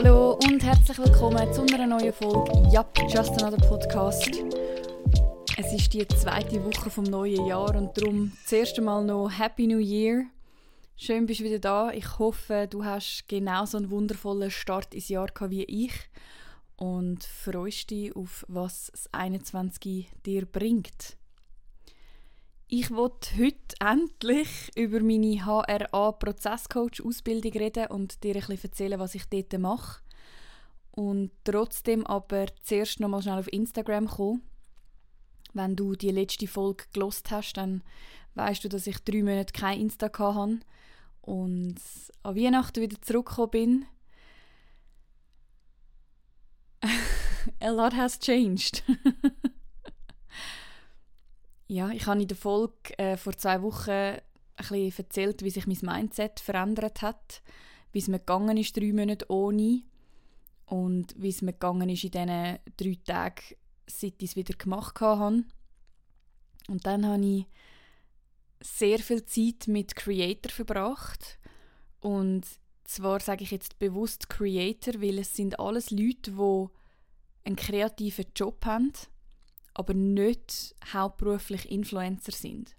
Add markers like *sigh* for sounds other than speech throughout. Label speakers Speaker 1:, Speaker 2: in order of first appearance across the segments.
Speaker 1: Hallo und herzlich willkommen zu einer neuen Folge Yup, Just Another Podcast. Es ist die zweite Woche vom neuen Jahr und darum das erste Mal noch Happy New Year. Schön bist du wieder da. Ich hoffe, du hast genauso einen wundervollen Start ins Jahr gehabt wie ich und freust dich auf was das 21 dir bringt. Ich wollte heute endlich über meine HRA Prozesscoach Ausbildung reden und dir ein bisschen erzählen, was ich dort mache. Und trotzdem aber zuerst noch mal schnell auf Instagram kommen. Wenn du die letzte Folge gelost hast, dann weißt du, dass ich drei Monate kein Insta hatte und an Weihnachten wieder zurückgekommen bin. *laughs* A lot has changed. *laughs* ja, ich habe in der Folge äh, vor zwei Wochen ein bisschen erzählt, wie sich mein Mindset verändert hat, wie es mir gegangen ist, drei Monate ohne und wie es mir gegangen ist in diesen drei Tagen, seit ich es wieder gemacht habe. Und dann habe ich sehr viel Zeit mit Creator verbracht und zwar sage ich jetzt bewusst Creator, weil es sind alles Leute, die einen kreativen Job haben, aber nicht hauptberuflich Influencer sind.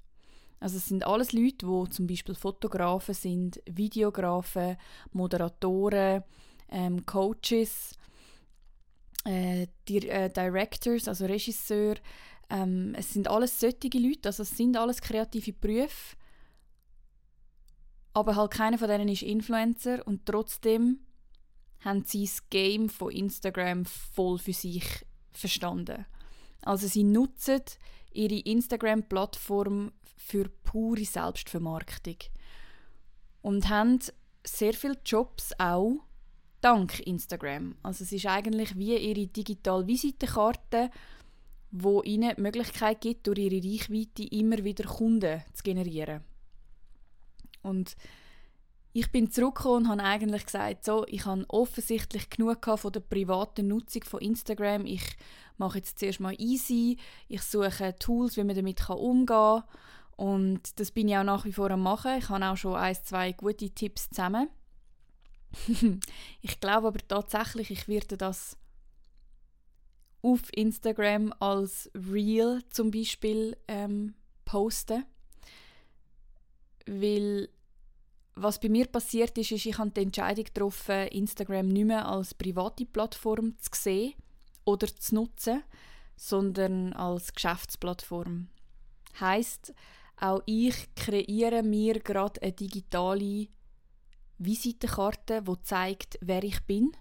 Speaker 1: Also es sind alles Leute, die zum Beispiel Fotografen sind, Videografen, Moderatoren, ähm, Coaches, äh, die, äh, Directors, also Regisseur. Ähm, es sind alles solche Leute, also es sind alles kreative Berufe, aber halt keiner von denen ist Influencer und trotzdem haben sie das Game von Instagram voll für sich verstanden. Also sie nutzen ihre Instagram-Plattform für pure Selbstvermarktung und haben sehr viele Jobs auch dank Instagram. Also es ist eigentlich wie ihre digitale Visitenkarte, wo ihnen die Möglichkeit gibt, durch ihre Reichweite immer wieder Kunden zu generieren. Und ich bin zurückgekommen und habe eigentlich gesagt, so, ich habe offensichtlich genug von der privaten Nutzung von Instagram. Ich mache jetzt zuerst mal easy. Ich suche Tools, wie man damit umgehen kann. Und das bin ich auch nach wie vor am machen. Ich habe auch schon ein, zwei gute Tipps zusammen. *laughs* ich glaube aber tatsächlich, ich werde das auf Instagram als Reel zum Beispiel ähm, posten. Weil was bei mir passiert ist, ist, ich habe die Entscheidung getroffen, Instagram nicht mehr als private Plattform zu sehen oder zu nutzen, sondern als Geschäftsplattform. Heißt, auch ich kreiere mir gerade eine digitale Visitenkarte, wo zeigt, wer ich bin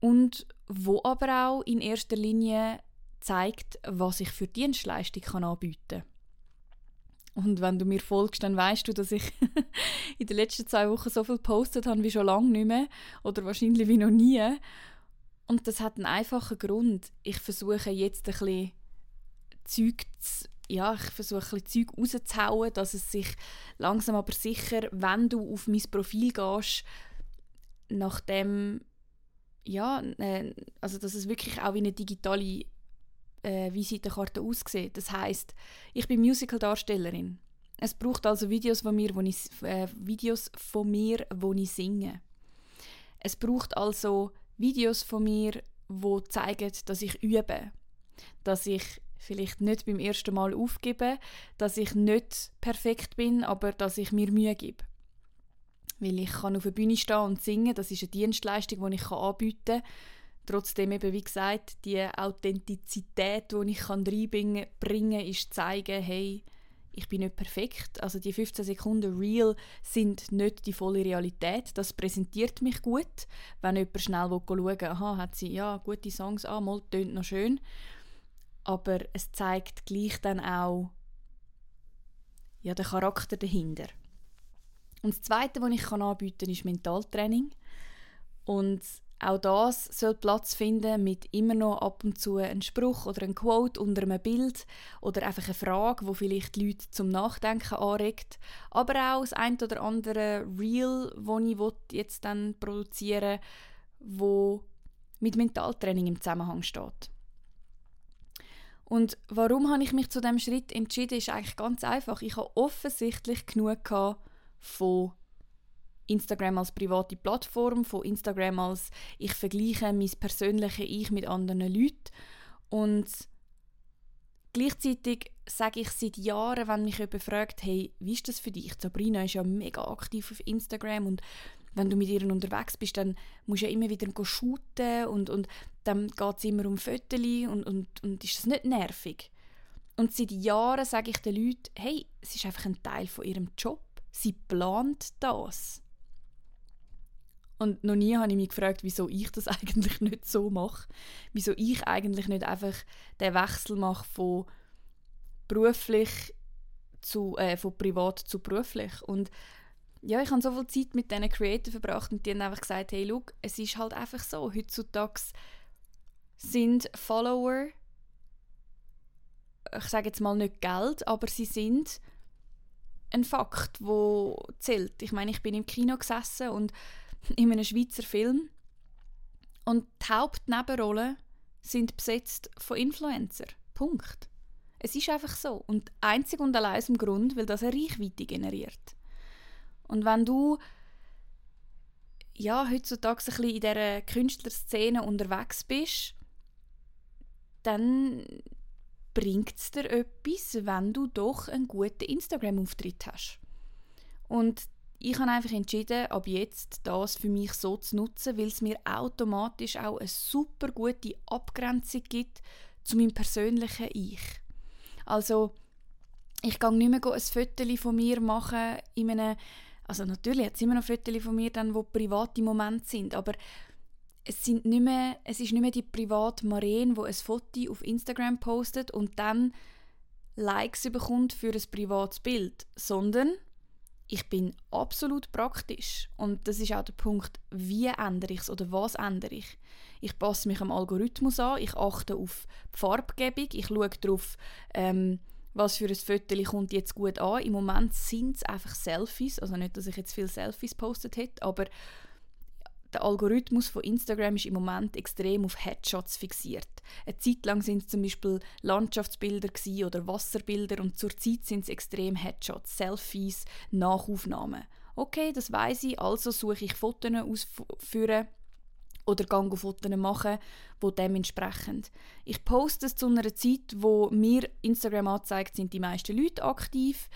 Speaker 1: und wo aber auch in erster Linie zeigt, was ich für Dienstleistung anbieten kann. Und wenn du mir folgst, dann weißt du, dass ich *laughs* in den letzten zwei Wochen so viel gepostet habe wie schon lange nicht mehr oder wahrscheinlich wie noch nie. Und das hat einen einfachen Grund. Ich versuche jetzt ein bisschen Zeug zu, ja, ich versuche ein bisschen Zeug rauszuhauen, dass es sich langsam aber sicher, wenn du auf mein Profil gehst, nachdem ja, also dass es wirklich auch wie eine digitale äh, Visitenkarte aussieht. Das heißt, ich bin Musical-Darstellerin. Es braucht also Videos von mir, wo ich, äh, Videos von mir, wo ich singe. Es braucht also Videos von mir, wo zeigen, dass ich übe, dass ich vielleicht nicht beim ersten Mal aufgebe, dass ich nicht perfekt bin, aber dass ich mir Mühe gebe. Weil ich kann auf der Bühne stehen und singen, das ist eine Dienstleistung, die ich anbieten kann Trotzdem eben, wie gesagt, die Authentizität, die ich reinbringen kann, ist zeigen, hey, ich bin nicht perfekt. Also die 15 Sekunden Real sind nicht die volle Realität. Das präsentiert mich gut, wenn jemand schnell schauen will, aha, hat sie ja gute Songs, ah, mal, tönt noch schön. Aber es zeigt gleich dann auch ja, den Charakter dahinter. Und das Zweite, was ich anbieten kann, ist Mentaltraining. Und auch das soll Platz finden mit immer noch ab und zu einem Spruch oder einem Quote unter einem Bild oder einfach eine Frage, wo vielleicht die Leute zum Nachdenken anregt. Aber auch das ein oder andere Reel, das ich jetzt dann produzieren wo mit Mentaltraining im Zusammenhang steht. Und warum habe ich mich zu dem Schritt entschieden, ist eigentlich ganz einfach. Ich habe offensichtlich genug von Instagram als private Plattform, von Instagram als ich vergleiche mein persönliches Ich mit anderen Leuten und gleichzeitig sage ich seit Jahren, wenn mich jemand fragt, hey, wie ist das für dich? Sabrina ist ja mega aktiv auf Instagram und wenn du mit ihr unterwegs bist, dann musst du ja immer wieder shooten und, und dann geht es immer um Fotos und, und, und ist das nicht nervig? Und seit Jahren sage ich den Leuten, hey, es ist einfach ein Teil von ihrem Job. Sie plant das. Und noch nie habe ich mich gefragt, wieso ich das *laughs* eigentlich nicht so mache. Wieso ich eigentlich nicht einfach den Wechsel mache von beruflich zu, äh, von privat zu beruflich. Und ja, ich habe so viel Zeit mit diesen Creator verbracht und die haben einfach gesagt, hey, look, es ist halt einfach so, heutzutage sind Follower, ich sage jetzt mal nicht Geld, aber sie sind ein Fakt, wo zählt. Ich meine, ich bin im Kino gesessen und in einem Schweizer Film und die Hauptnebenrollen sind besetzt von Influencer. Punkt. Es ist einfach so. Und einzig und allein aus dem Grund, weil das eine Reichweite generiert. Und wenn du ja, heutzutage ein bisschen in dieser Künstlerszene unterwegs bist, dann bringt es dir etwas, wenn du doch einen guten Instagram-Auftritt hast. Und ich habe einfach entschieden, ab jetzt das für mich so zu nutzen, weil es mir automatisch auch eine super gute Abgrenzung gibt zu meinem persönlichen Ich. Also ich gehe nicht mehr ein Foto von mir machen in einem, also natürlich hat es immer noch Fotos von mir, dann, wo private Momente sind, aber es, sind nicht mehr, es ist nicht mehr die private Marien, wo ein Foto auf Instagram postet und dann Likes bekommt für ein privates Bild, sondern ich bin absolut praktisch und das ist auch der Punkt, wie ändere ich es oder was ändere ich. Ich passe mich am Algorithmus an, ich achte auf die Farbgebung, ich schaue darauf, ähm, was für ein Foto kommt jetzt gut an. Im Moment sind es einfach Selfies, also nicht, dass ich jetzt viele Selfies postet hätte, aber der Algorithmus von Instagram ist im Moment extrem auf Headshots fixiert. Eine Zeit lang sind es zum Beispiel Landschaftsbilder oder Wasserbilder und zurzeit sind es extrem Headshots, Selfies, Nachaufnahmen. Okay, das weiß ich, also suche ich Fotos ausführen oder gehe Fotos machen, wo dementsprechend. Ich poste es zu einer Zeit, wo mir Instagram anzeigt, sind die meisten Leute aktiv.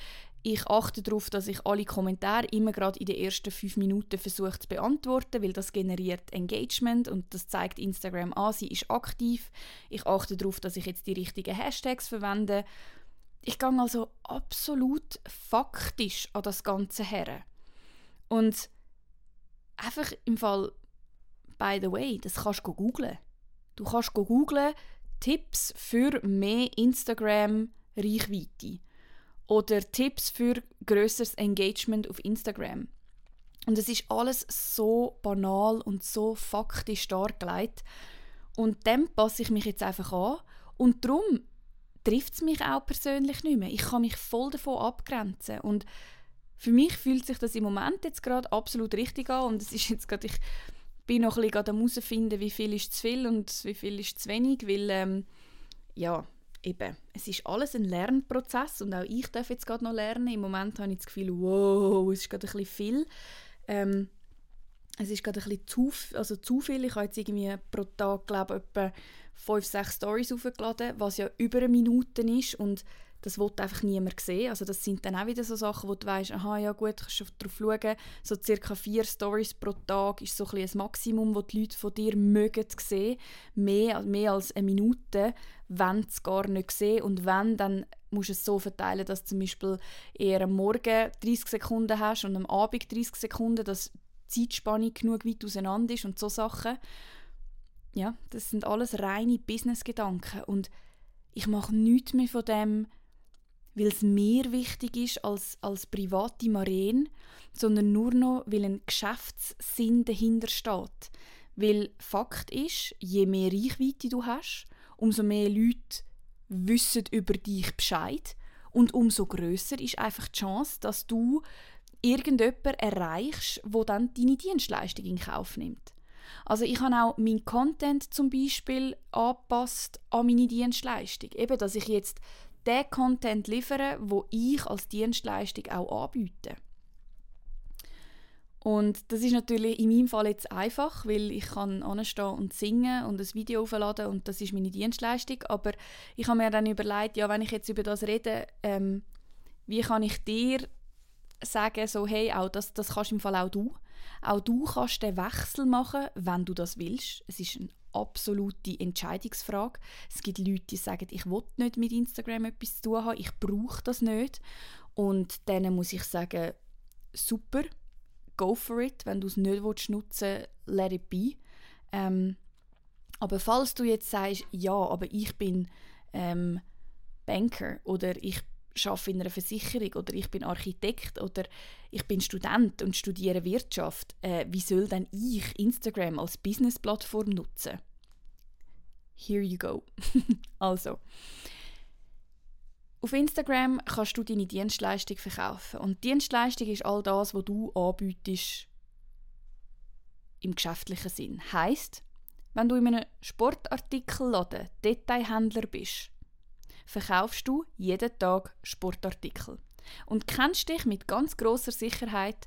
Speaker 1: Ich achte darauf, dass ich alle Kommentare immer gerade in den ersten fünf Minuten versuche zu beantworten, weil das generiert Engagement und das zeigt Instagram an, sie ist aktiv. Ich achte darauf, dass ich jetzt die richtigen Hashtags verwende. Ich gehe also absolut faktisch an das Ganze her. Und einfach im Fall, by the way, das kannst du googlen. Du kannst googlen Tipps für mehr Instagram-Reichweite oder Tipps für größeres Engagement auf Instagram. Und es ist alles so banal und so faktisch dargelegt. Und dem passe ich mich jetzt einfach an. Und darum trifft es mich auch persönlich nicht mehr. Ich kann mich voll davon abgrenzen. Und für mich fühlt sich das im Moment jetzt gerade absolut richtig an. Und es ist jetzt gerade, ich bin noch ein bisschen am herausfinden, wie viel ist zu viel und wie viel ist zu wenig, weil ähm, ja, eben, es ist alles ein Lernprozess und auch ich darf jetzt gerade noch lernen. Im Moment habe ich das Gefühl, wow, es ist gerade ein bisschen viel. Ähm, es ist gerade ein bisschen zu, also zu viel. Ich habe jetzt irgendwie pro Tag, glaube ich, etwa fünf, sechs Stories aufgeladen, was ja über eine Minute ist und das will einfach niemand sehen. Also das sind dann auch wieder so Sachen, wo du weißt, aha, ja gut, kannst du darauf schauen, so circa vier Stories pro Tag ist so ein, ein Maximum, das die Leute von dir mögen sehen. Mehr, mehr als eine Minute wenn es gar nicht sehen und wenn, dann musst du es so verteilen, dass du zum Beispiel eher am Morgen 30 Sekunden hast und am Abend 30 Sekunden, dass die Zeitspanne genug weit auseinander ist und so Sachen. Ja, das sind alles reine Business-Gedanken und ich mache nichts mehr von dem, weil es mir wichtig ist als, als private Marien, sondern nur noch, weil ein Geschäftssinn dahinter steht. Weil Fakt ist, je mehr Reichweite du hast, umso mehr Leute wissen über dich Bescheid und umso größer ist einfach die Chance, dass du irgendjemanden erreichst, wo dann deine Dienstleistung in Kauf nimmt. Also ich habe auch meinen Content zum Beispiel angepasst an meine Dienstleistung. Eben, dass ich jetzt den Content liefere, wo ich als Dienstleistung auch anbiete. Und das ist natürlich in meinem Fall jetzt einfach, weil ich kann anstehen und singen und ein Video aufladen und das ist meine Dienstleistung. Aber ich habe mir dann überlegt, ja, wenn ich jetzt über das rede, ähm, wie kann ich dir sagen, so, hey, auch das, das kannst im Fall auch du. Auch du kannst den Wechsel machen, wenn du das willst. Es ist eine absolute Entscheidungsfrage. Es gibt Leute, die sagen, ich will nicht mit Instagram etwas zu tun haben, ich brauche das nicht. Und denen muss ich sagen, super, go for it. Wenn du es nicht willst, nutzen let it be. Ähm, aber falls du jetzt sagst, ja, aber ich bin ähm, Banker oder ich arbeite in einer Versicherung oder ich bin Architekt oder ich bin Student und studiere Wirtschaft, äh, wie soll denn ich Instagram als Business-Plattform nutzen? Here you go. *laughs* also, auf Instagram kannst du deine Dienstleistung verkaufen. Und Dienstleistung ist all das, was du anbietest im geschäftlichen Sinn. Heißt, wenn du in einem Sportartikelladen Detailhändler bist, verkaufst du jeden Tag Sportartikel und kennst dich mit ganz großer Sicherheit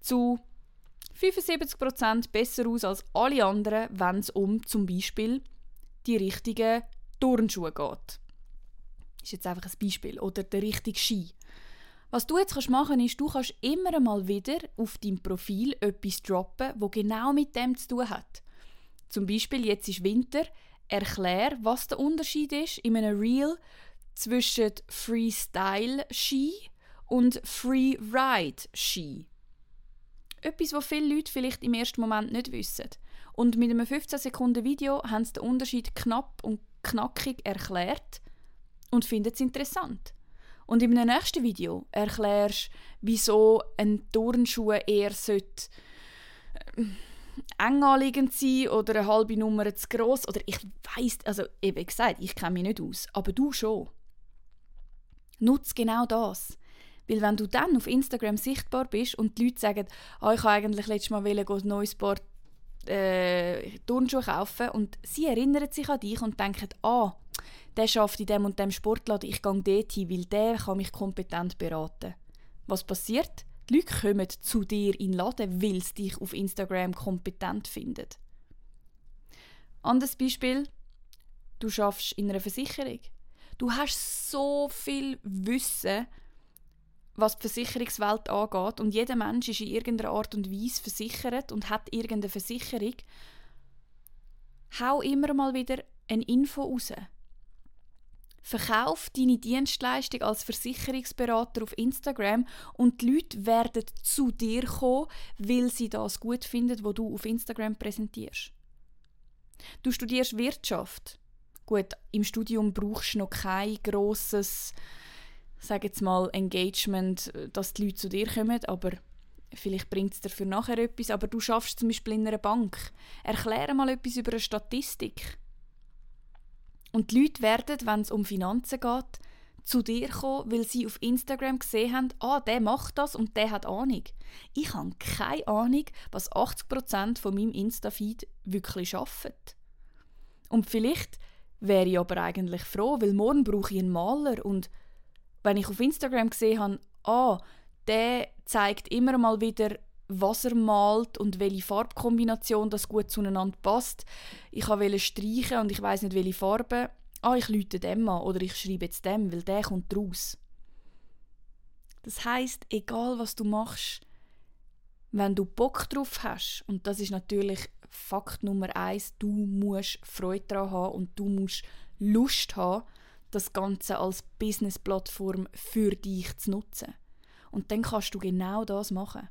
Speaker 1: zu 75% besser aus als alle anderen, wenn es um zum Beispiel die richtigen Turnschuhe geht ist jetzt einfach ein Beispiel, oder der richtige Ski. Was du jetzt kannst machen ist, du kannst immer mal wieder auf deinem Profil etwas droppen, wo genau mit dem zu tun hat. Zum Beispiel, jetzt ist Winter, erklär, was der Unterschied ist in einem Reel zwischen Freestyle-Ski und Freeride-Ski. Etwas, was viele Leute vielleicht im ersten Moment nicht wissen. Und mit einem 15 Sekunden Video haben sie den Unterschied knapp und knackig erklärt und findet es interessant. Und in einem nächsten Video erklärst, wieso ein Turnschuh eher sollte, äh, eng anliegend sein oder eine halbe Nummer zu gross. Oder ich weiß, also eben gesagt, ich kenne mich nicht aus, aber du schon. Nutz genau das. Weil wenn du dann auf Instagram sichtbar bist und die Leute sagen, oh, ich habe eigentlich letztes Mal ein neues Paar äh, Turnschuhe kaufen und sie erinnern sich an dich und denken, ah, der schafft in dem und dem Sportladen, ich gehe dort hin, weil der kann mich kompetent beraten. Was passiert? Die Leute kommen zu dir in den Laden, weil sie dich auf Instagram kompetent finden. Anderes Beispiel, du schaffst in einer Versicherung. Du hast so viel Wissen, was die Versicherungswelt angeht und jeder Mensch ist in irgendeiner Art und Weise versichert und hat irgendeine Versicherung. Hau immer mal wieder eine Info raus. Verkauf deine Dienstleistung als Versicherungsberater auf Instagram und die Leute werden zu dir kommen, weil sie das gut finden, was du auf Instagram präsentierst. Du studierst Wirtschaft. Gut, im Studium brauchst du noch kein grosses, sag jetzt mal, Engagement, dass die Leute zu dir kommen, aber vielleicht bringt es dir für nachher etwas. Aber du schaffst zum Beispiel in einer Bank. Erkläre mal etwas über eine Statistik und die Leute werden, wenn es um Finanzen geht, zu dir kommen, weil sie auf Instagram gesehen haben, ah, der macht das und der hat Ahnung. Ich habe keine Ahnung, was 80% von meinem Insta-Feed wirklich schafft. Und vielleicht wäre ich aber eigentlich froh, weil morgen brauche ich einen Maler und wenn ich auf Instagram gesehen habe, ah, der zeigt immer mal wieder was er malt und welche Farbkombination das gut zueinander passt. Ich wollte streichen und ich weiß nicht welche Farbe. Ah, ich lüte dem an oder ich schreibe jetzt dem, weil der kommt raus. Das heißt, egal was du machst, wenn du Bock drauf hast, und das ist natürlich Fakt Nummer eins, du musst Freude daran haben und du musst Lust haben, das Ganze als Business-Plattform für dich zu nutzen. Und dann kannst du genau das machen.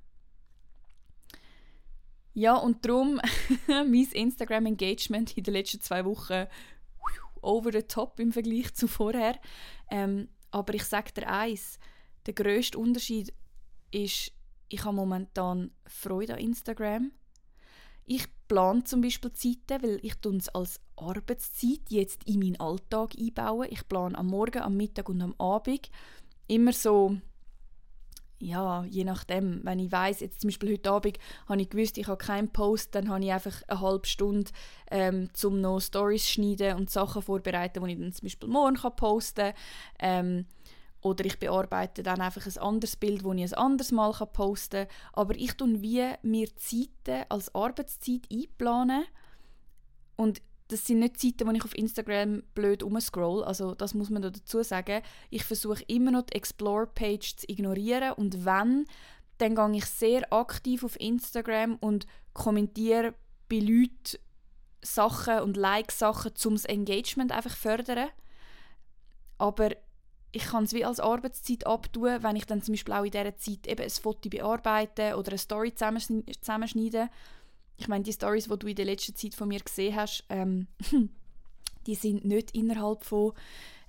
Speaker 1: Ja, und darum *laughs* mein Instagram-Engagement in den letzten zwei Wochen over the top im Vergleich zu vorher. Ähm, aber ich sage dir eins, der grösste Unterschied ist, ich habe momentan Freude an Instagram. Ich plane zum Beispiel Zeiten, weil ich es als Arbeitszeit jetzt in meinen Alltag einbauen. Ich plane am Morgen, am Mittag und am Abend immer so ja, je nachdem. Wenn ich weiß jetzt zum Beispiel heute Abend habe ich gewusst, ich habe keinen Post, dann habe ich einfach eine halbe Stunde, ähm, um noch Stories schneiden und Sachen vorbereiten, die ich dann zum Beispiel morgen kann posten kann. Ähm, Oder ich bearbeite dann einfach ein anderes Bild, das ich ein anderes Mal posten kann. Aber ich tun wie mir Zeiten als Arbeitszeit einplanen. Und das sind nicht Zeiten, wo ich auf Instagram blöd umscroll. Also das muss man dazu sagen. Ich versuche immer noch die Explore-Page zu ignorieren. Und wenn, dann gehe ich sehr aktiv auf Instagram und kommentiere bei Leuten Sachen und Like-Sachen, um das Engagement einfach fördern. Aber ich kann es wie als Arbeitszeit abtun, wenn ich dann zum Beispiel auch in dieser Zeit eben ein Foto bearbeite oder eine Story zusammenschneide. Ich meine, die Stories, die du in der letzten Zeit von mir gesehen hast, ähm, *laughs* die sind nicht innerhalb von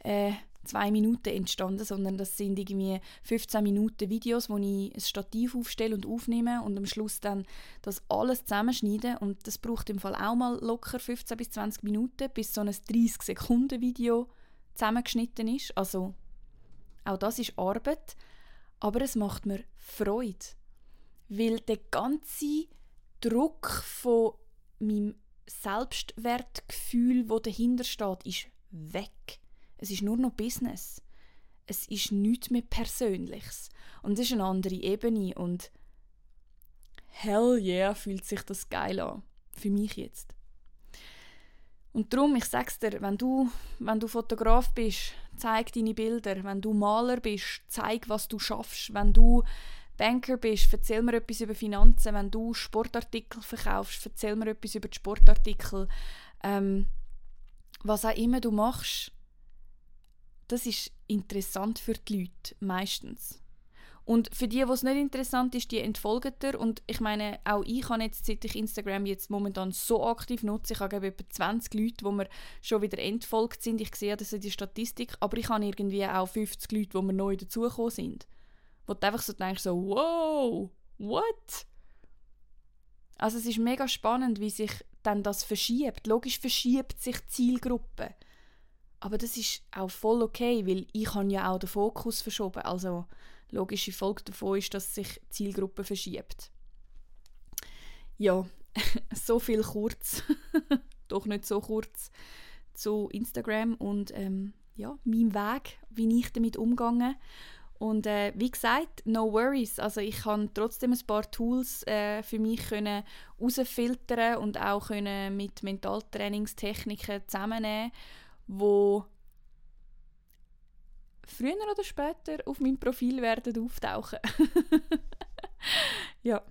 Speaker 1: äh, zwei Minuten entstanden, sondern das sind irgendwie 15 Minuten Videos, wo ich ein Stativ aufstelle und aufnehme und am Schluss dann das alles zusammenschneide und das braucht im Fall auch mal locker 15 bis 20 Minuten, bis so ein 30 Sekunden Video zusammengeschnitten ist. Also auch das ist Arbeit, aber es macht mir Freude, weil der ganze Druck von meinem Selbstwertgefühl, wo dahinter steht, ist weg. Es ist nur noch Business. Es ist nichts mehr Persönliches. Und es ist eine andere Ebene und hell yeah, fühlt sich das geil an. Für mich jetzt. Und darum, ich sag's dir, wenn du, wenn du Fotograf bist, zeig deine Bilder. Wenn du Maler bist, zeig, was du schaffst. Wenn du Banker bist, erzähl mir etwas über Finanzen. Wenn du Sportartikel verkaufst, erzähl mir etwas über die Sportartikel. Ähm, was auch immer du machst, das ist interessant für die Leute, meistens. Und für die, was nicht interessant ist, die entfolgen. Und ich meine, auch ich habe jetzt, seit ich Instagram jetzt momentan so aktiv nutze, ich habe etwa 20 Leute, die mir schon wieder entfolgt sind. Ich sehe das in der Statistik. Aber ich habe irgendwie auch 50 Leute, die mir neu dazugekommen sind. Wo du einfach so denkst, so, wow, what? Also es ist mega spannend, wie sich dann das verschiebt. Logisch verschiebt sich die Zielgruppe. Aber das ist auch voll okay, weil ich habe ja auch den Fokus verschoben. Also logische Folge davon ist, dass sich die Zielgruppe verschiebt. Ja, *laughs* so viel kurz, *laughs* doch nicht so kurz, zu Instagram und ähm, ja, meinem Weg, wie ich damit umgehe. Und äh, wie gesagt, no worries. Also ich kann trotzdem ein paar Tools äh, für mich herausfiltern und auch können mit Mentaltrainingstechniken zusammennehmen, wo früher oder später auf meinem Profil werden auftauchen. *laughs* ja.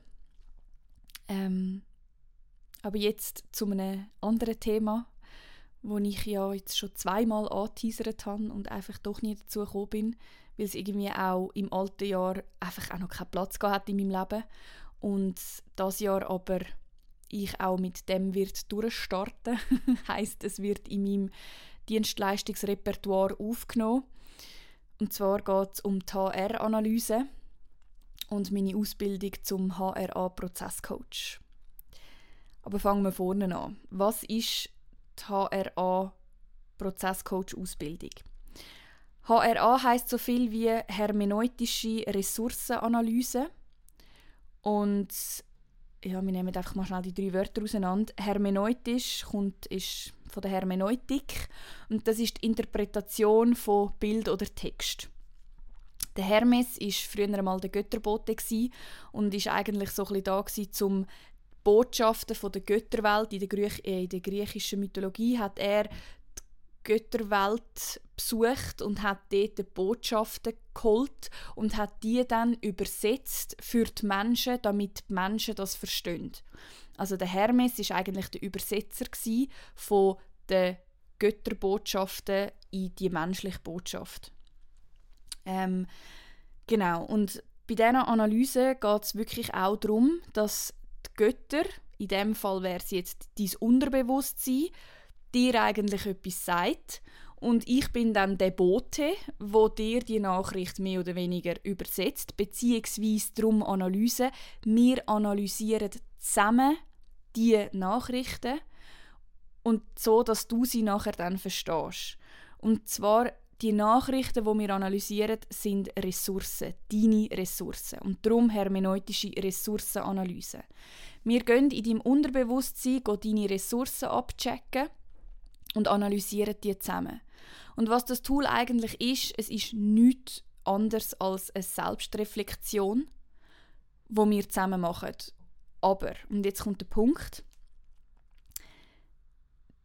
Speaker 1: Ähm, aber jetzt zu einem anderen Thema, wo ich ja jetzt schon zweimal angeteasert habe und einfach doch nie dazu gekommen bin, weil es irgendwie auch im alten Jahr einfach auch noch keinen Platz gehabt in meinem Leben und das Jahr aber ich auch mit dem wird durchstarten. *laughs* heißt, es wird in meinem Dienstleistungsrepertoire aufgenommen und zwar geht es um die HR-Analyse und meine Ausbildung zum HRA-Prozesscoach. Aber fangen wir vorne an. Was ist die HRA-Prozesscoach-Ausbildung? HRA heißt so viel wie hermeneutische Ressourcenanalyse. Und ja, wir nehmen einfach mal schnell die drei Wörter auseinander. Hermeneutisch kommt, ist von der Hermeneutik und das ist die Interpretation von Bild oder Text. Der Hermes ist früher einmal der Götterbote und ist eigentlich so ein da gewesen, um Botschaften von der Götterwelt in der, Griech äh, in der griechischen Mythologie hat er die Götterwelt besucht und hat dort die Botschaften geholt und hat die dann übersetzt für die Menschen, damit die Menschen das verstehen. Also der Hermes ist eigentlich der Übersetzer von den Götterbotschaften in die menschliche Botschaft. Ähm, genau, und bei dieser Analyse geht es wirklich auch darum, dass die Götter, in dem Fall wäre es jetzt dein Unterbewusstsein, dir eigentlich etwas sagt und ich bin dann der Bote, wo dir die Nachricht mehr oder weniger übersetzt, beziehungsweise darum Analyse. Wir analysieren zusammen die Nachrichten und so, dass du sie nachher dann verstehst. Und zwar die Nachrichten, die wir analysieren, sind Ressourcen, deine Ressourcen. Und darum hermeneutische Ressourcenanalyse. Wir gehen in deinem Unterbewusstsein deine Ressourcen abchecken und analysieren die zusammen. Und was das Tool eigentlich ist, es ist nichts anderes als eine Selbstreflexion, wo wir zusammen machen. Aber, und jetzt kommt der Punkt,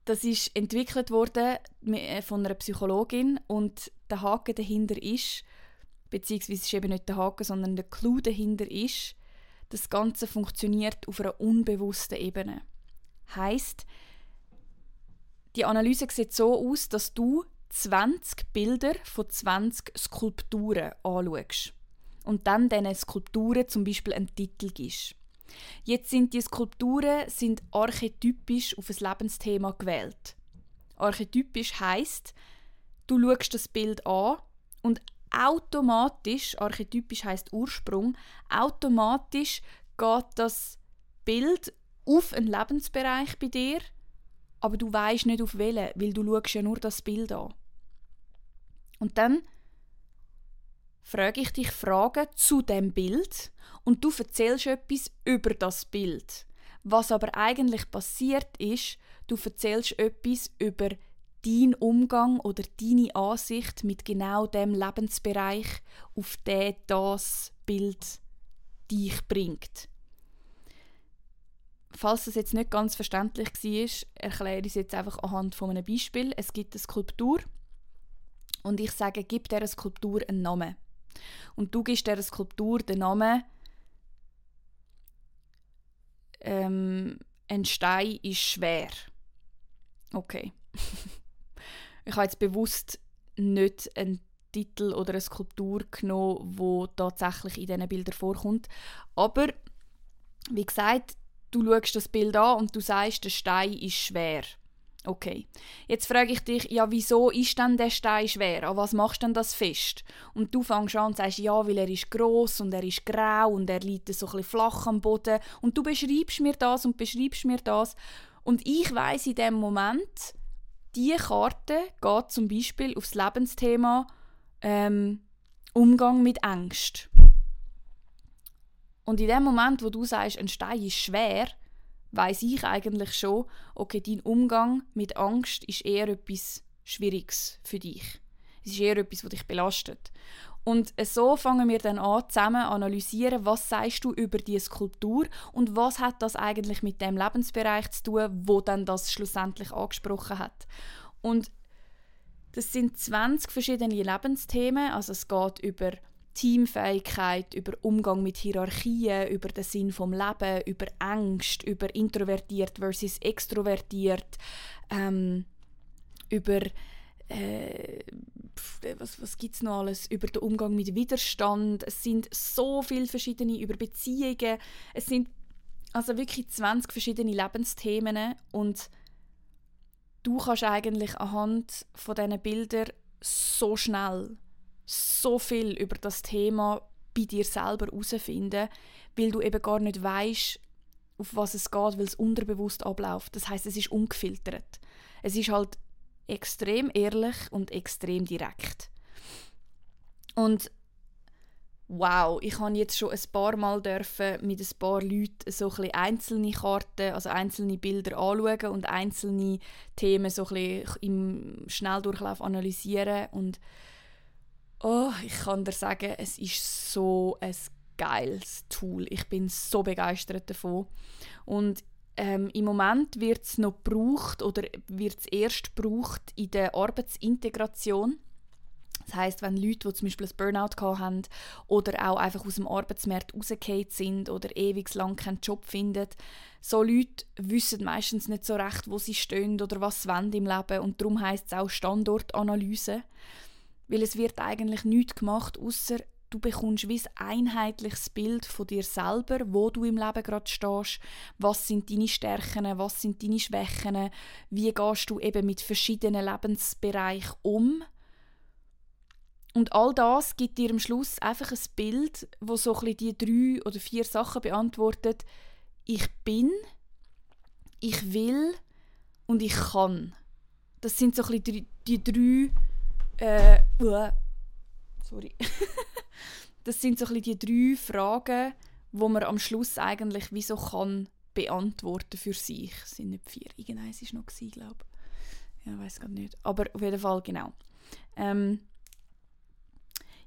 Speaker 1: das ist entwickelt worden äh, von einer Psychologin und der Haken dahinter ist, beziehungsweise ist eben nicht der Haken, sondern der Clou dahinter ist, das Ganze funktioniert auf einer unbewussten Ebene. Heißt, die Analyse sieht so aus, dass du 20 Bilder von 20 Skulpturen anschaust und dann diesen Skulpturen zum Beispiel einen Titel gibst. Jetzt sind die Skulpturen sind archetypisch auf ein Lebensthema gewählt. Archetypisch heißt, du schaust das Bild an und automatisch, archetypisch heißt Ursprung, automatisch geht das Bild auf einen Lebensbereich bei dir, aber du weißt nicht auf welchen, weil du schaust ja nur das Bild an. Und dann frage ich dich Fragen zu dem Bild und du erzählst etwas über das Bild. Was aber eigentlich passiert ist, du erzählst etwas über deinen Umgang oder deine Ansicht mit genau dem Lebensbereich, auf den das Bild dich bringt. Falls das jetzt nicht ganz verständlich war, erkläre ich es jetzt einfach anhand von einem Beispiel. Es gibt eine Skulptur und ich sage, gib dieser Skulptur einen Namen. Und du gibst dieser Skulptur den Namen ähm, ein Stein ist schwer. Okay. *laughs* ich habe jetzt bewusst nicht einen Titel oder eine Skulptur genommen, wo tatsächlich in diesen Bildern vorkommt. Aber wie gesagt, du schaust das Bild an und du sagst, der Stein ist schwer. Okay. Jetzt frage ich dich, ja, wieso ist denn der Stein schwer? An was machst du denn das fest? Und du fängst an und sagst, ja, weil er ist groß und er ist grau und er liegt so ein flach am Boden. Und du beschreibst mir das und beschreibst mir das. Und ich weiß in dem Moment, diese Karte geht zum Beispiel aufs Lebensthema ähm, Umgang mit Angst. Und in dem Moment, wo du sagst, ein Stein ist schwer, weiß ich eigentlich schon, okay, dein Umgang mit Angst ist eher etwas Schwieriges für dich. Es ist eher etwas, was dich belastet. Und so fangen wir dann an, zusammen analysieren, was sagst du über diese Skulptur und was hat das eigentlich mit dem Lebensbereich zu tun, wo dann das schlussendlich angesprochen hat. Und das sind 20 verschiedene Lebensthemen, also es geht über Teamfähigkeit, über Umgang mit Hierarchien, über den Sinn vom Leben, über Angst, über introvertiert versus extrovertiert, ähm, über äh, was, was gibt es noch alles, über den Umgang mit Widerstand. Es sind so viele verschiedene, über Beziehungen. Es sind also wirklich 20 verschiedene Lebensthemen und du kannst eigentlich anhand von diesen Bildern so schnell so viel über das Thema bei dir selber herausfinden, weil du eben gar nicht weißt, auf was es geht, weil es unterbewusst abläuft. Das heißt, es ist ungefiltert. Es ist halt extrem ehrlich und extrem direkt. Und wow, ich habe jetzt schon ein paar Mal dürfen mit ein paar Leuten so ein einzelne Karten, also einzelne Bilder anschauen und einzelne Themen so ein im Schnelldurchlauf analysieren und Oh, ich kann dir sagen, es ist so ein geiles Tool. Ich bin so begeistert davon. Und ähm, im Moment wird es noch gebraucht oder wird es erst gebraucht in der Arbeitsintegration. Das heißt, wenn Leute, die zum Beispiel ein Burnout haben oder auch einfach aus dem Arbeitsmarkt rausgefallen sind oder ewig lang keinen Job finden, so Leute wissen meistens nicht so recht, wo sie stehen oder was sie wollen im Leben und darum heißt es auch Standortanalyse. Weil es wird eigentlich nichts gemacht, außer du bekommst wie ein einheitliches Bild von dir selber, wo du im Leben gerade stehst, was sind deine Stärken, was sind deine Schwächen, wie gehst du eben mit verschiedenen Lebensbereichen um. Und all das gibt dir am Schluss einfach ein Bild, wo so ein die drei oder vier Sachen beantwortet. Ich bin, ich will und ich kann. Das sind so ein die, die drei äh, sorry. *laughs* das sind so ein die drei Fragen, wo man am Schluss eigentlich wie so kann beantworten für sich. Es sind nicht vier. Irgendeins war noch, glaube ich. Ja, weiß gar nicht. Aber auf jeden Fall, genau. Ähm,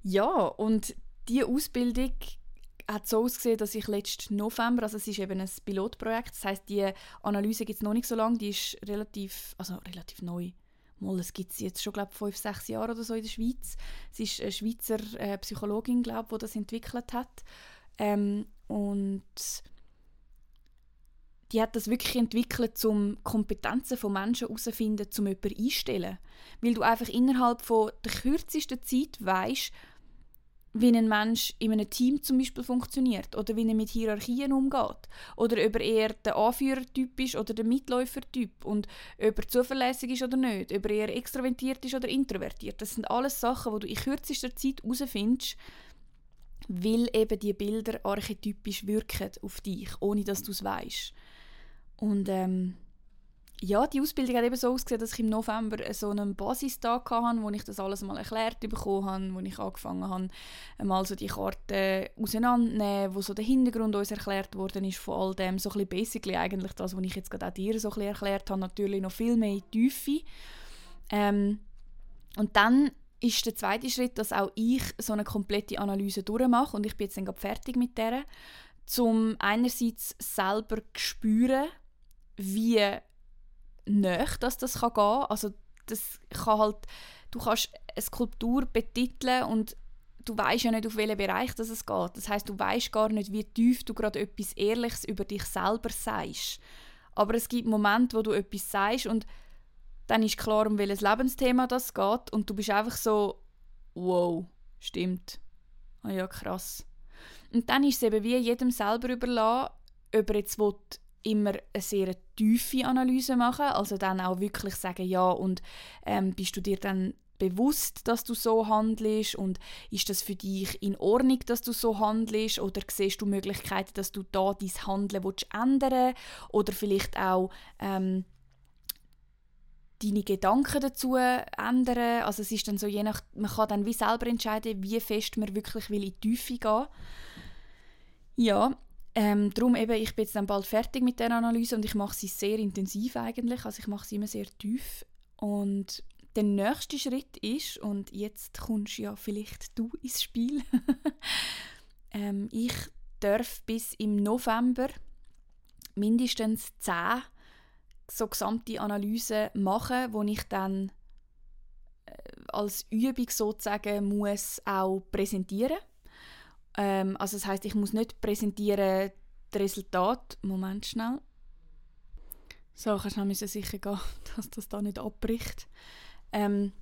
Speaker 1: Ja, und diese Ausbildung hat so ausgesehen, dass ich letzten November, also es ist eben ein Pilotprojekt, das heißt die Analyse gibt es noch nicht so lange, die ist relativ, also relativ neu. Mal, es gibt es jetzt schon, glaube fünf, sechs Jahre oder so in der Schweiz. Es ist eine Schweizer äh, Psychologin, glaube die das entwickelt hat. Ähm, und die hat das wirklich entwickelt, um Kompetenzen von Menschen herauszufinden, um jemanden einzustellen. Weil du einfach innerhalb von der kürzesten Zeit weißt, wie ein Mensch in einem Team zum Beispiel funktioniert oder wie er mit Hierarchien umgeht oder ob er eher der Anführertyp ist oder der Mitläufertyp und ob er zuverlässig ist oder nicht, ob er eher extrovertiert ist oder introvertiert. Das sind alles Sachen, die du in kürzester Zeit herausfindest, weil eben die Bilder archetypisch wirken auf dich, ohne dass du es weißt. Und ähm, ja, die Ausbildung hat eben so ausgesehen, dass ich im November so einen Basistag hatte, wo ich das alles mal erklärt bekommen habe, wo ich angefangen habe, mal so die Karten auseinanderzunehmen, wo so der Hintergrund uns erklärt worden ist von all dem, so ein bisschen basically eigentlich das, was ich jetzt gerade auch dir so ein bisschen erklärt habe, natürlich noch viel mehr in die Tiefe. Ähm, und dann ist der zweite Schritt, dass auch ich so eine komplette Analyse durchmache und ich bin jetzt dann fertig mit der, um einerseits selber zu spüren, wie näher dass das kann gehen Also das kann halt, du kannst eine Skulptur betiteln und du weißt ja nicht, auf welchen Bereich das es geht. Das heißt, du weißt gar nicht, wie tief du gerade etwas Ehrliches über dich selber sagst. Aber es gibt Momente, wo du etwas sagst und dann ist klar, um welches Lebensthema das geht und du bist einfach so, wow, stimmt. Ah ja, krass. Und dann ist es eben wie jedem selber überlassen, ob er jetzt will, immer eine sehr tiefe Analyse machen, also dann auch wirklich sagen, ja, und ähm, bist du dir dann bewusst, dass du so handelst und ist das für dich in Ordnung, dass du so handelst oder siehst du Möglichkeiten, dass du da dein Handeln willst ändern oder vielleicht auch ähm, deine Gedanken dazu ändern. Also es ist dann so, je nach, man kann dann wie selber entscheiden, wie fest man wirklich will in die Tiefe gehen. Ja, ähm, darum eben, ich bin jetzt dann bald fertig mit der Analyse und ich mache sie sehr intensiv eigentlich, also ich mache sie immer sehr tief. Und der nächste Schritt ist, und jetzt kommst ja vielleicht du ins Spiel, *laughs* ähm, ich darf bis im November mindestens 10 so gesamte Analysen machen, wo ich dann äh, als Übung sozusagen muss auch präsentieren ähm, also das heißt, ich muss nicht präsentieren das Resultat. Moment schnell. So, kannst du sicher gehen, *laughs* dass das da nicht abbricht. Ähm,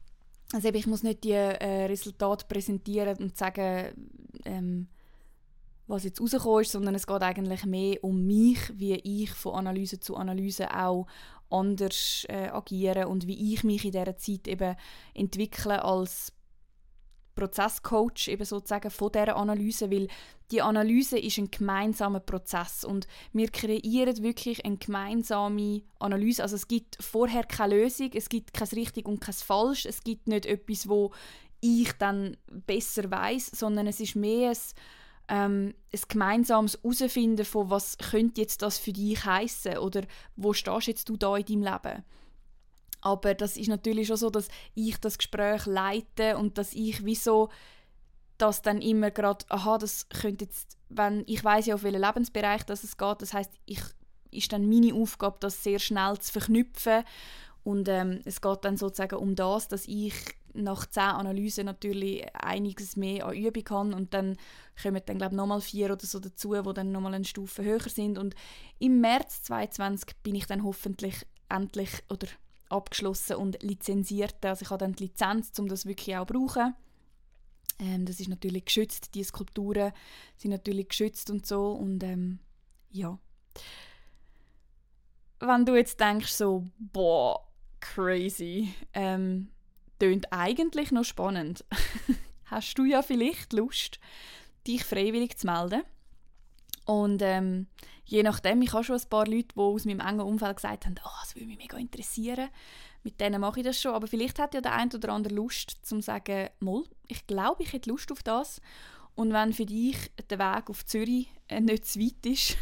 Speaker 1: also eben, ich muss nicht die äh, Resultate präsentieren und sagen, ähm, was jetzt rausgekommen ist, sondern es geht eigentlich mehr um mich, wie ich von Analyse zu Analyse auch anders äh, agiere und wie ich mich in dieser Zeit eben entwickle als Prozesscoach eben sozusagen von dieser Analyse, weil die Analyse ist ein gemeinsamer Prozess und wir kreieren wirklich eine gemeinsame Analyse. Also es gibt vorher keine Lösung, es gibt kein richtig und kein falsch, es gibt nicht etwas, wo ich dann besser weiß, sondern es ist mehr ein, ähm, ein gemeinsames Herausfinden von was könnte jetzt das für dich heißen oder wo stehst jetzt du da in deinem Leben. Aber das ist natürlich schon so, dass ich das Gespräch leite und dass ich wieso das dann immer gerade, aha, das könnte jetzt, wenn ich weiß ja auf welchen Lebensbereich das es geht, das heißt, ich ist dann meine Aufgabe, das sehr schnell zu verknüpfen. Und ähm, es geht dann sozusagen um das, dass ich nach zehn Analysen natürlich einiges mehr an Übung habe und dann kommen dann glaube nochmal vier oder so dazu, wo dann nochmal eine Stufe höher sind. Und im März 2022 bin ich dann hoffentlich endlich oder abgeschlossen und lizenziert. Also ich habe dann die Lizenz, um das wirklich auch zu brauchen. Ähm, das ist natürlich geschützt, die Skulpturen sind natürlich geschützt und so und ähm, ja. Wenn du jetzt denkst so, boah, crazy, ähm, tönt eigentlich noch spannend, *laughs* hast du ja vielleicht Lust, dich freiwillig zu melden. Und ähm, je nachdem, ich habe schon ein paar Leute, die aus meinem engen Umfeld gesagt haben, oh, das würde mich mega interessieren. Mit denen mache ich das schon. Aber vielleicht hat ja der eine oder andere Lust, zu sagen, Moll, ich glaube, ich hätte Lust auf das. Und wenn für dich der Weg auf Zürich äh, nicht zu weit ist,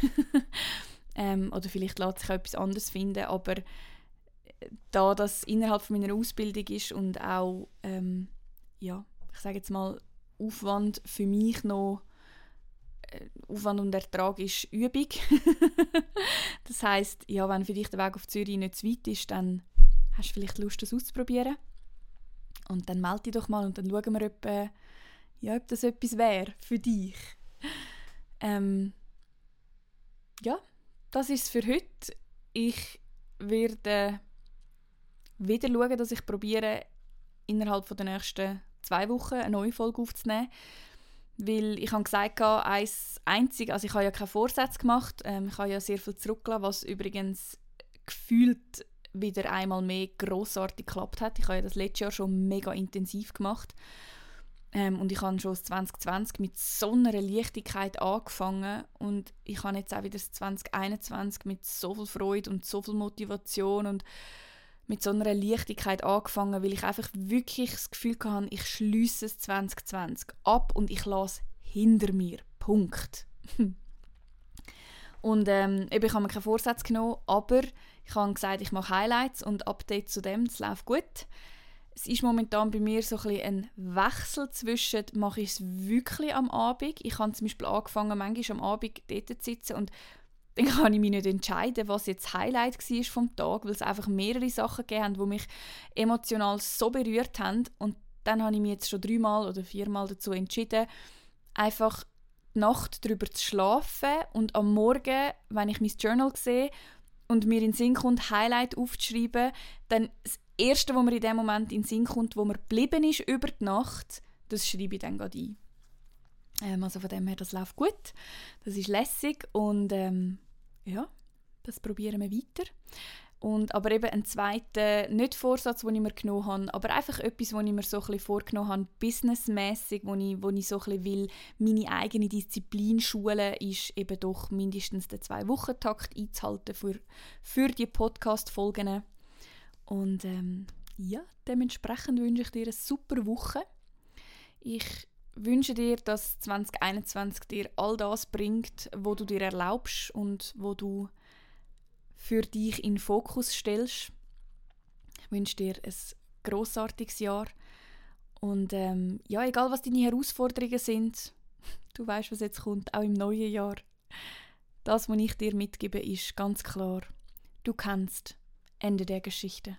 Speaker 1: *laughs* ähm, oder vielleicht lässt sich auch etwas anderes finden, aber äh, da das innerhalb meiner Ausbildung ist und auch, ähm, ja, ich sage jetzt mal, Aufwand für mich noch Aufwand und Ertrag ist Übung. *laughs* das heißt, ja, wenn für dich der Weg auf Zürich nicht zu weit ist, dann hast du vielleicht Lust, das auszuprobieren. Und dann melde dich doch mal und dann schauen wir, ob, äh, ja, ob das etwas wäre für dich. Ähm, ja, das ist es für heute. Ich werde wieder schauen, dass ich probiere, innerhalb der nächsten zwei Wochen eine neue Folge aufzunehmen. Weil ich habe gesagt, eins einzig, also ich habe ja keine Vorsätze gemacht, ähm, ich habe ja sehr viel zurückgelassen, was übrigens gefühlt wieder einmal mehr großartig geklappt hat. Ich habe ja das letzte Jahr schon mega intensiv gemacht. Ähm, und ich habe schon 2020 mit so einer Leichtigkeit angefangen und ich habe jetzt auch wieder das 2021 mit so viel Freude und so viel Motivation und mit so einer Leichtigkeit angefangen, weil ich einfach wirklich das Gefühl hatte, ich schließe es 2020 ab und ich lasse hinter mir. Punkt. *laughs* und ähm, ich habe mir keinen Vorsatz genommen, aber ich habe gesagt, ich mache Highlights und Updates zu dem, das läuft gut. Es ist momentan bei mir so ein, ein Wechsel zwischen, mache ich es wirklich am Abend. Ich habe zum Beispiel angefangen, manchmal am Abend dort zu sitzen und dann *laughs* kann ich mich nicht entscheiden, was jetzt Highlight war vom Tag, weil es einfach mehrere Sachen gegeben haben, die mich emotional so berührt haben. Und dann habe ich mich jetzt schon dreimal oder viermal dazu entschieden, einfach die Nacht darüber zu schlafen und am Morgen, wenn ich mein Journal sehe und mir in Sinn kommt, Highlight aufzuschreiben, dann das Erste, was mir in dem Moment in Sinn kommt, wo mir geblieben ist über die Nacht, das schreibe ich dann gerade ein. Ähm, also von dem her, das läuft gut. Das ist lässig und ähm, ja, das probieren wir weiter. Und, aber eben ein zweiter, nicht Vorsatz, den ich mir genommen habe, aber einfach etwas, was ich mir so ein bisschen vorgenommen habe, businessmäßig, wo ich, wo ich so ein bisschen will, meine eigene Disziplin schulen, ist eben doch mindestens den Zwei-Wochen-Takt einzuhalten für, für die Podcast-Folgen. Und ähm, ja, dementsprechend wünsche ich dir eine super Woche. Ich wünsche dir, dass 2021 dir all das bringt, wo du dir erlaubst und wo du für dich in Fokus stellst. Ich wünsche dir ein großartiges Jahr und ähm, ja, egal was deine Herausforderungen sind, *laughs* du weißt, was jetzt kommt, auch im neuen Jahr. Das, was ich dir mitgebe, ist ganz klar: Du kannst Ende der Geschichte.